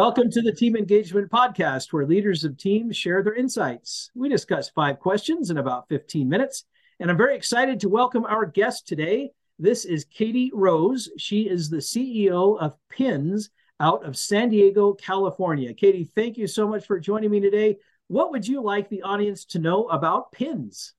Welcome to the Team Engagement Podcast, where leaders of teams share their insights. We discuss five questions in about 15 minutes, and I'm very excited to welcome our guest today. This is Katie Rose. She is the CEO of PINS out of San Diego, California. Katie, thank you so much for joining me today. What would you like the audience to know about PINS?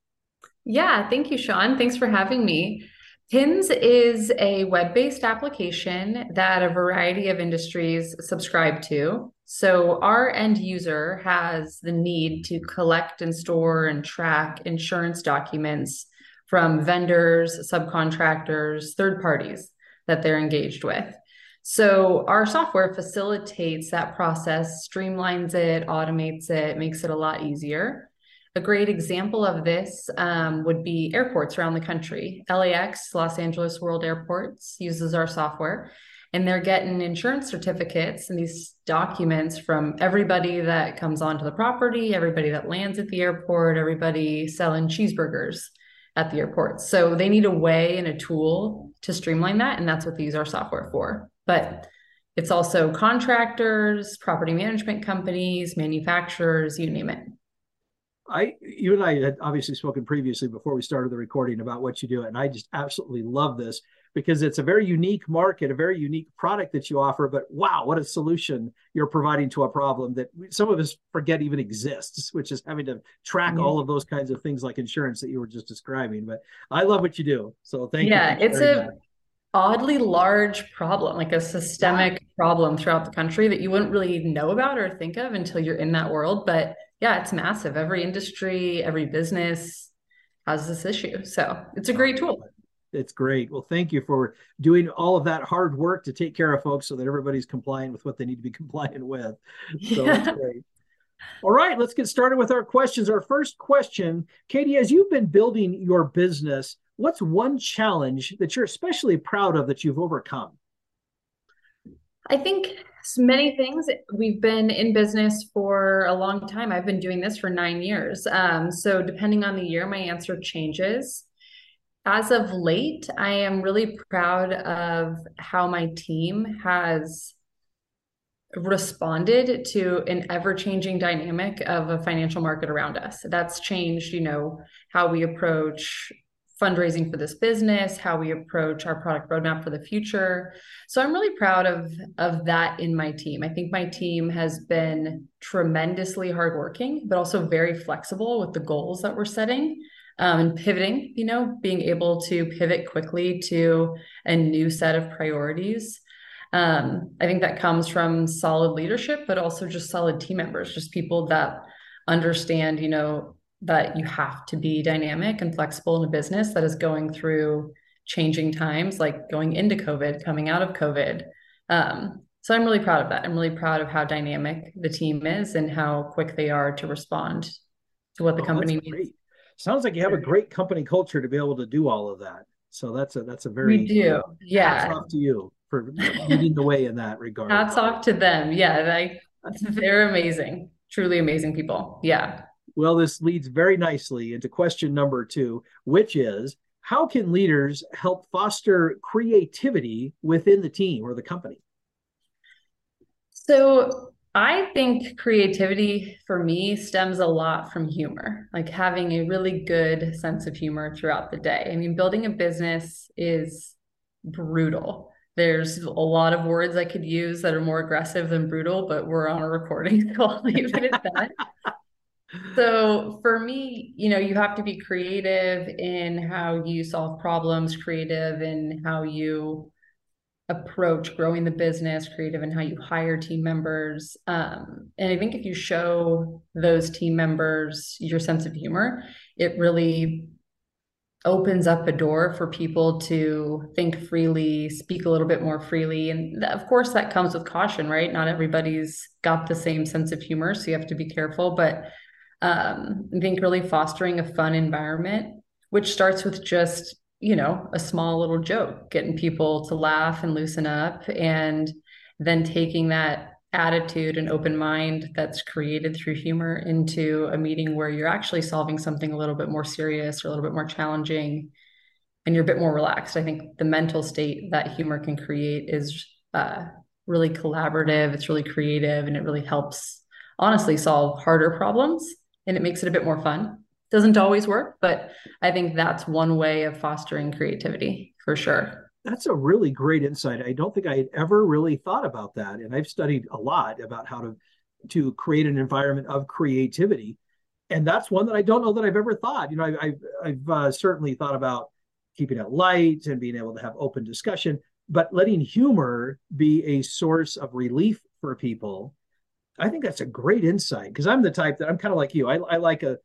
Yeah, thank you, Sean. Thanks for having me. PINS is a web based application that a variety of industries subscribe to. So, our end user has the need to collect and store and track insurance documents from vendors, subcontractors, third parties that they're engaged with. So, our software facilitates that process, streamlines it, automates it, makes it a lot easier. A great example of this um, would be airports around the country. LAX, Los Angeles World Airports, uses our software, and they're getting insurance certificates and these documents from everybody that comes onto the property, everybody that lands at the airport, everybody selling cheeseburgers at the airport. So they need a way and a tool to streamline that, and that's what they use our software for. But it's also contractors, property management companies, manufacturers, you name it. I, you and I had obviously spoken previously before we started the recording about what you do, and I just absolutely love this because it's a very unique market, a very unique product that you offer. But wow, what a solution you're providing to a problem that some of us forget even exists, which is having to track all of those kinds of things like insurance that you were just describing. But I love what you do, so thank yeah, you. Yeah, it's a that. oddly large problem, like a systemic problem throughout the country that you wouldn't really know about or think of until you're in that world, but yeah, it's massive. Every industry, every business has this issue. So it's a great oh, tool. It's great. Well, thank you for doing all of that hard work to take care of folks so that everybody's compliant with what they need to be compliant with. So yeah. that's great. All right, let's get started with our questions. Our first question, Katie, as you've been building your business, what's one challenge that you're especially proud of that you've overcome? I think many things. We've been in business for a long time. I've been doing this for nine years. Um, so, depending on the year, my answer changes. As of late, I am really proud of how my team has responded to an ever changing dynamic of a financial market around us. That's changed, you know, how we approach fundraising for this business, how we approach our product roadmap for the future. So I'm really proud of of that in my team. I think my team has been tremendously hardworking, but also very flexible with the goals that we're setting. Um, and pivoting, you know, being able to pivot quickly to a new set of priorities. Um, I think that comes from solid leadership, but also just solid team members, just people that understand, you know, that you have to be dynamic and flexible in a business that is going through changing times, like going into COVID, coming out of COVID. Um, so I'm really proud of that. I'm really proud of how dynamic the team is and how quick they are to respond to what the oh, company needs. Great. Sounds like you have a great company culture to be able to do all of that. So that's a that's a very we do. Yeah. Hats off to you for leading the way in that regard. Hats off to them. Yeah, they, they're amazing. Truly amazing people. Yeah. Well, this leads very nicely into question number two, which is how can leaders help foster creativity within the team or the company? So, I think creativity for me stems a lot from humor, like having a really good sense of humor throughout the day. I mean, building a business is brutal. There's a lot of words I could use that are more aggressive than brutal, but we're on a recording, so I'll leave it at that. So for me, you know, you have to be creative in how you solve problems, creative in how you approach growing the business, creative in how you hire team members. Um, and I think if you show those team members your sense of humor, it really opens up a door for people to think freely, speak a little bit more freely. And of course, that comes with caution, right? Not everybody's got the same sense of humor. So you have to be careful. But um, I think really fostering a fun environment, which starts with just, you know, a small little joke, getting people to laugh and loosen up, and then taking that attitude and open mind that's created through humor into a meeting where you're actually solving something a little bit more serious or a little bit more challenging and you're a bit more relaxed. I think the mental state that humor can create is uh, really collaborative, it's really creative, and it really helps honestly solve harder problems and it makes it a bit more fun. Doesn't always work, but I think that's one way of fostering creativity for sure. That's a really great insight. I don't think I had ever really thought about that. And I've studied a lot about how to to create an environment of creativity. And that's one that I don't know that I've ever thought. You know, I, have I've uh, certainly thought about keeping it light and being able to have open discussion, but letting humor be a source of relief for people. I think that's a great insight because I'm the type that I'm kind of like you. I, I like a,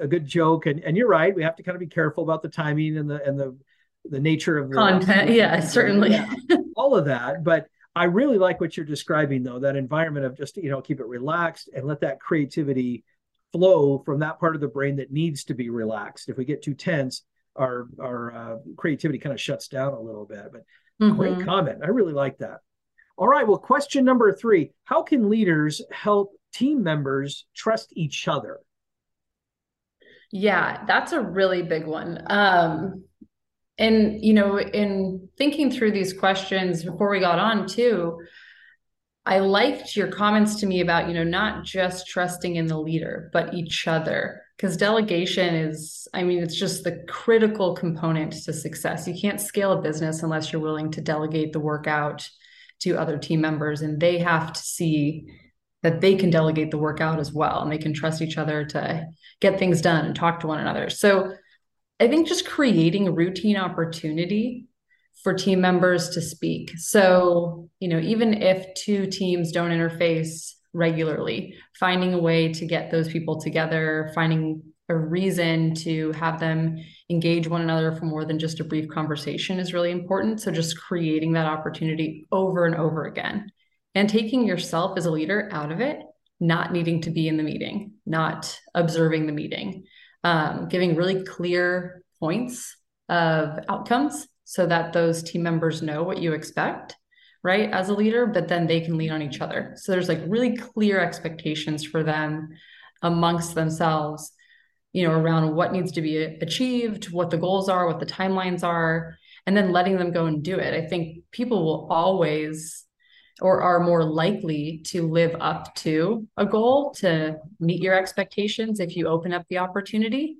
a, good joke, and and you're right. We have to kind of be careful about the timing and the and the the nature of the content. Yeah, certainly. Yeah, all of that, but I really like what you're describing, though, that environment of just, you know, keep it relaxed and let that creativity flow from that part of the brain that needs to be relaxed. If we get too tense, our our uh, creativity kind of shuts down a little bit. But mm-hmm. great comment. I really like that. All right. Well, question number three How can leaders help team members trust each other? Yeah, that's a really big one. Um, and you know in thinking through these questions before we got on too i liked your comments to me about you know not just trusting in the leader but each other because delegation is i mean it's just the critical component to success you can't scale a business unless you're willing to delegate the work out to other team members and they have to see that they can delegate the work out as well and they can trust each other to get things done and talk to one another so I think just creating routine opportunity for team members to speak. So, you know, even if two teams don't interface regularly, finding a way to get those people together, finding a reason to have them engage one another for more than just a brief conversation is really important. So, just creating that opportunity over and over again. And taking yourself as a leader out of it, not needing to be in the meeting, not observing the meeting. Um, giving really clear points of outcomes so that those team members know what you expect right as a leader but then they can lean on each other. So there's like really clear expectations for them amongst themselves you know around what needs to be achieved what the goals are what the timelines are and then letting them go and do it i think people will always or are more likely to live up to a goal to meet your expectations if you open up the opportunity.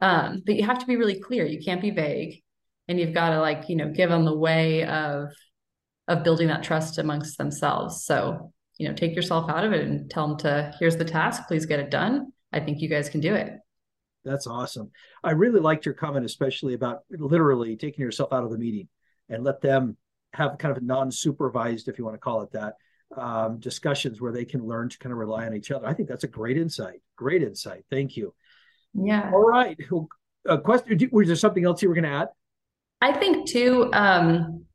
Um, but you have to be really clear. You can't be vague, and you've got to like you know give them the way of of building that trust amongst themselves. So you know take yourself out of it and tell them to here's the task. Please get it done. I think you guys can do it. That's awesome. I really liked your comment, especially about literally taking yourself out of the meeting and let them have kind of non-supervised, if you want to call it that, um, discussions where they can learn to kind of rely on each other. I think that's a great insight. Great insight. Thank you. Yeah. All right. A question. Was there something else you were going to add? I think too. Um,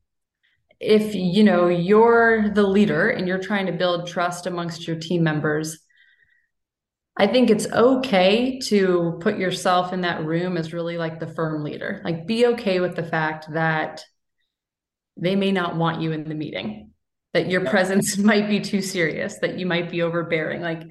if you know you're the leader and you're trying to build trust amongst your team members, I think it's okay to put yourself in that room as really like the firm leader. Like, be okay with the fact that they may not want you in the meeting that your presence might be too serious that you might be overbearing like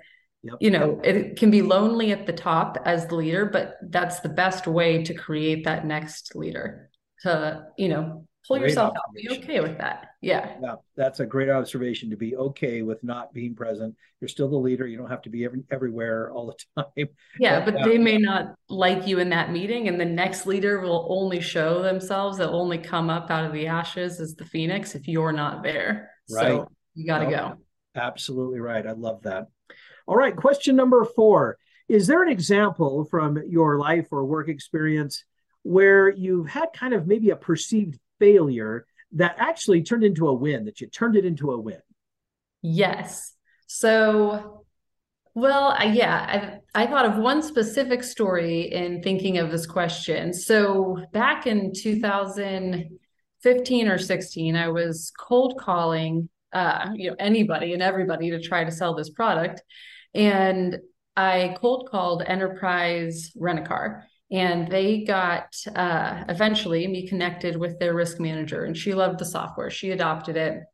yep. you know it can be lonely at the top as the leader but that's the best way to create that next leader to you know pull great yourself out be okay with that. Yeah. Yeah that's a great observation to be okay with not being present. You're still the leader. You don't have to be every, everywhere all the time. Yeah but, but uh, they may not like you in that meeting and the next leader will only show themselves. They'll only come up out of the ashes as the phoenix if you're not there. Right. so you got to go. Absolutely right. I love that. All right question number four. Is there an example from your life or work experience where you've had kind of maybe a perceived failure that actually turned into a win, that you turned it into a win? Yes. So, well, yeah, I, I thought of one specific story in thinking of this question. So, back in 2015 or 16, I was cold calling, uh, you know, anybody and everybody to try to sell this product, and I cold called Enterprise Rent a Car and they got uh, eventually me connected with their risk manager and she loved the software. She adopted it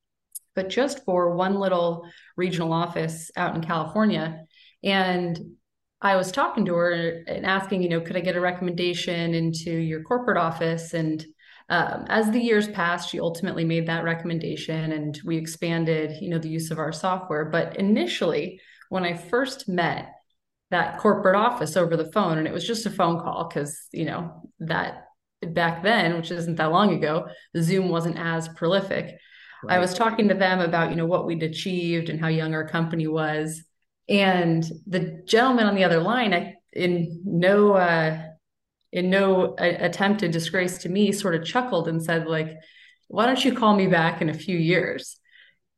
but just for one little regional office out in california. And i was talking to her and asking you know could i get a recommendation into your corporate office? And um, as the years passed, she ultimately made that recommendation and we expanded, you know, the use of our software. But initially, when I first met that corporate office over the phone, and it was just a phone call because, you know, that back then, which isn't that long ago, Zoom wasn't as prolific. Right. I was talking to them about, you know, what we'd achieved and how young our company was. And the gentleman on the other line, I, in no uh, in no attempt to disgrace to me, sort of chuckled and said, like, why don't you call me back in a few years?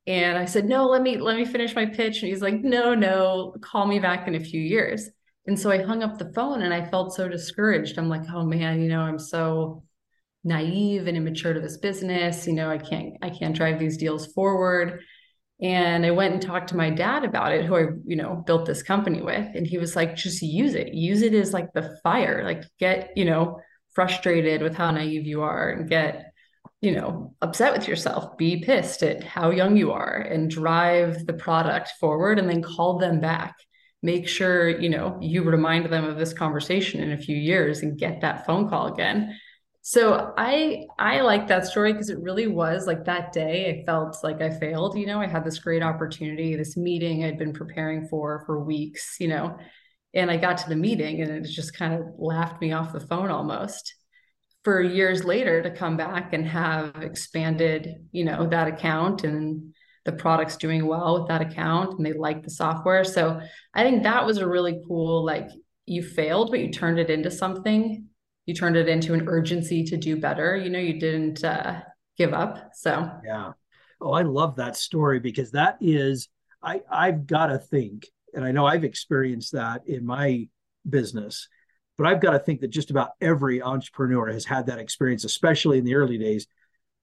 And I said, no, let me let me finish my pitch. And he's like, no, no, call me back in a few years. And so I hung up the phone and I felt so discouraged. I'm like, oh man, you know, I'm so naive and immature to this business. You know, I can't I can't drive these deals forward. And I went and talked to my dad about it, who I, you know, built this company with. And he was like, just use it. Use it as like the fire. Like get, you know, frustrated with how naive you are and get, you know, upset with yourself. Be pissed at how young you are and drive the product forward and then call them back. Make sure, you know, you remind them of this conversation in a few years and get that phone call again so I I like that story because it really was like that day I felt like I failed, you know, I had this great opportunity, this meeting I'd been preparing for for weeks, you know, and I got to the meeting and it just kind of laughed me off the phone almost. For years later to come back and have expanded, you know, that account and the product's doing well with that account and they like the software. So I think that was a really cool like you failed but you turned it into something you turned it into an urgency to do better. You know, you didn't uh, give up. So yeah. Oh, I love that story because that is I I've got to think, and I know I've experienced that in my business, but I've got to think that just about every entrepreneur has had that experience, especially in the early days. Oh,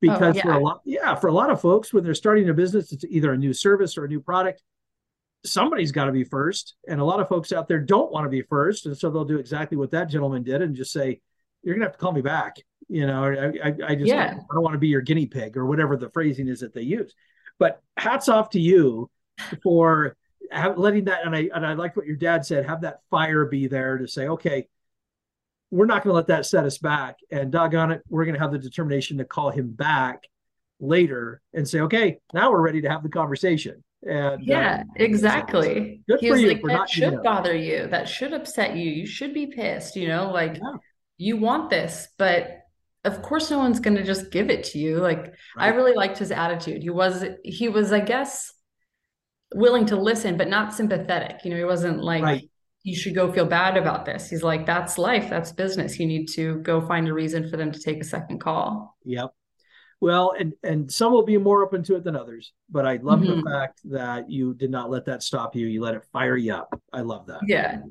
because oh, yeah. for a lot, yeah, for a lot of folks, when they're starting a business, it's either a new service or a new product. Somebody's got to be first, and a lot of folks out there don't want to be first, and so they'll do exactly what that gentleman did and just say, you're gonna have to call me back. You know, I, I, I just yeah. I don't want to be your guinea pig or whatever the phrasing is that they use. But hats off to you for have, letting that. And I and I like what your dad said. Have that fire be there to say, okay, we're not going to let that set us back. And doggone it, we're going to have the determination to call him back later and say, okay, now we're ready to have the conversation. And yeah, uh, exactly. Good he for you like, that should bother you. That should upset you. You should be pissed. You know, like. Yeah you want this, but of course no one's going to just give it to you. Like right. I really liked his attitude. He was he was I guess willing to listen but not sympathetic. You know, he wasn't like right. You should go feel bad about this. He's like that's life, that's business. You need to go find a reason for them to take a second call. Yep. Well, and and some will be more open to it than others, but I love mm-hmm. the fact that you did not let that stop you. You let it fire you up. I love that. Yeah.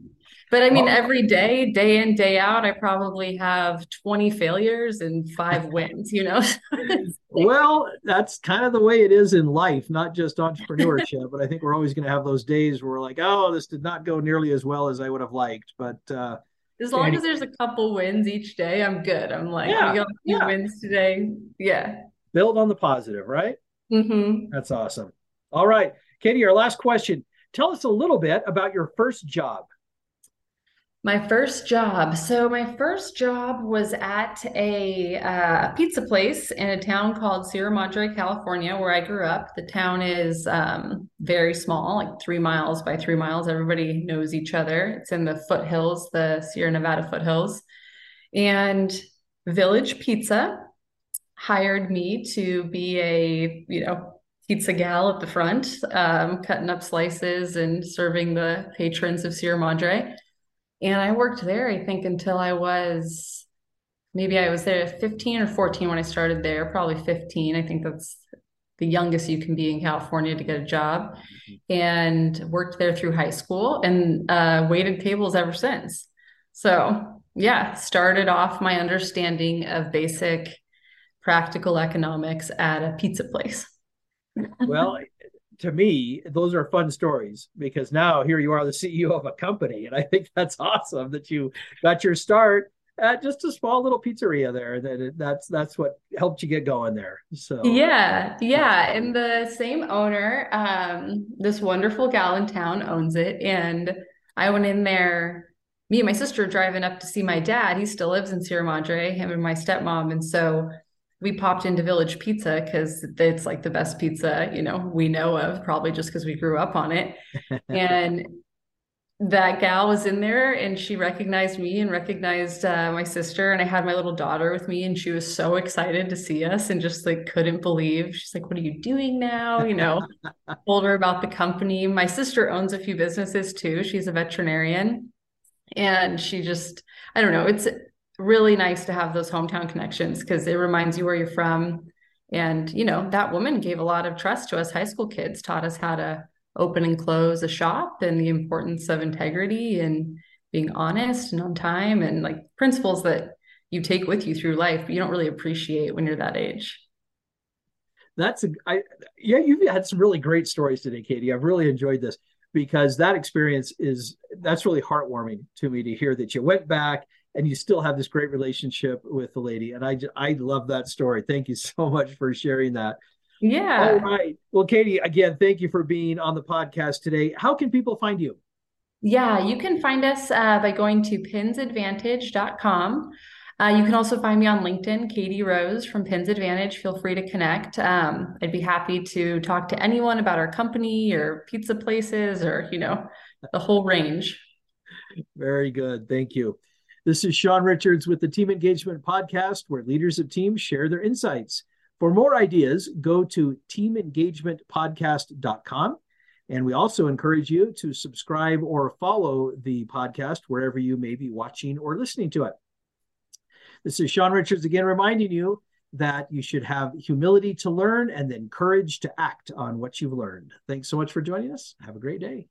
But I mean, oh. every day, day in, day out, I probably have 20 failures and five wins, you know? well, that's kind of the way it is in life, not just entrepreneurship. but I think we're always going to have those days where we're like, oh, this did not go nearly as well as I would have liked. But uh, as long as there's a couple wins each day, I'm good. I'm like, yeah, we got a few yeah. wins today. Yeah. Build on the positive, right? Mm-hmm. That's awesome. All right. Katie, our last question. Tell us a little bit about your first job. My first job. So, my first job was at a uh, pizza place in a town called Sierra Madre, California, where I grew up. The town is um, very small, like three miles by three miles. Everybody knows each other. It's in the foothills, the Sierra Nevada foothills. And Village Pizza hired me to be a, you know, pizza gal at the front, um, cutting up slices and serving the patrons of Sierra Madre and I worked there, I think, until I was maybe I was there 15 or 14 when I started there, probably 15. I think that's the youngest you can be in California to get a job, mm-hmm. and worked there through high school and uh, waited tables ever since. So, yeah, started off my understanding of basic practical economics at a pizza place. well, to me, those are fun stories because now here you are, the CEO of a company, and I think that's awesome that you got your start at just a small little pizzeria there. That that's that's what helped you get going there. So yeah, yeah, and the same owner, um, this wonderful gal in town owns it, and I went in there. Me and my sister driving up to see my dad. He still lives in Sierra Madre, him and my stepmom, and so we popped into Village Pizza because it's like the best pizza, you know, we know of, probably just because we grew up on it. and that gal was in there and she recognized me and recognized uh, my sister and i had my little daughter with me and she was so excited to see us and just like couldn't believe. She's like what are you doing now? You know? Told her about the company. My sister owns a few businesses too. She's a veterinarian. And she just i don't know it's really nice to have those hometown connections because it reminds you where you're from. And you know that woman gave a lot of trust to us high school kids taught us how to open and close a shop and the importance of integrity and being honest and on time and like principles that you take with you through life but you don't really appreciate when you're that age. That's a I yeah you've had some really great stories today katie. I've really enjoyed this because that experience is that's really heartwarming to me to hear that you went back and you still have this great relationship with the lady and i i love that story thank you so much for sharing that yeah. All right. Well, Katie, again, thank you for being on the podcast today. How can people find you? Yeah, you can find us uh, by going to pinsadvantage.com. Uh, you can also find me on LinkedIn, Katie Rose from Pins Advantage. Feel free to connect. Um, I'd be happy to talk to anyone about our company or pizza places or, you know, the whole range. Very good. Thank you. This is Sean Richards with the Team Engagement Podcast, where leaders of teams share their insights. For more ideas, go to teamengagementpodcast.com. And we also encourage you to subscribe or follow the podcast wherever you may be watching or listening to it. This is Sean Richards again reminding you that you should have humility to learn and then courage to act on what you've learned. Thanks so much for joining us. Have a great day.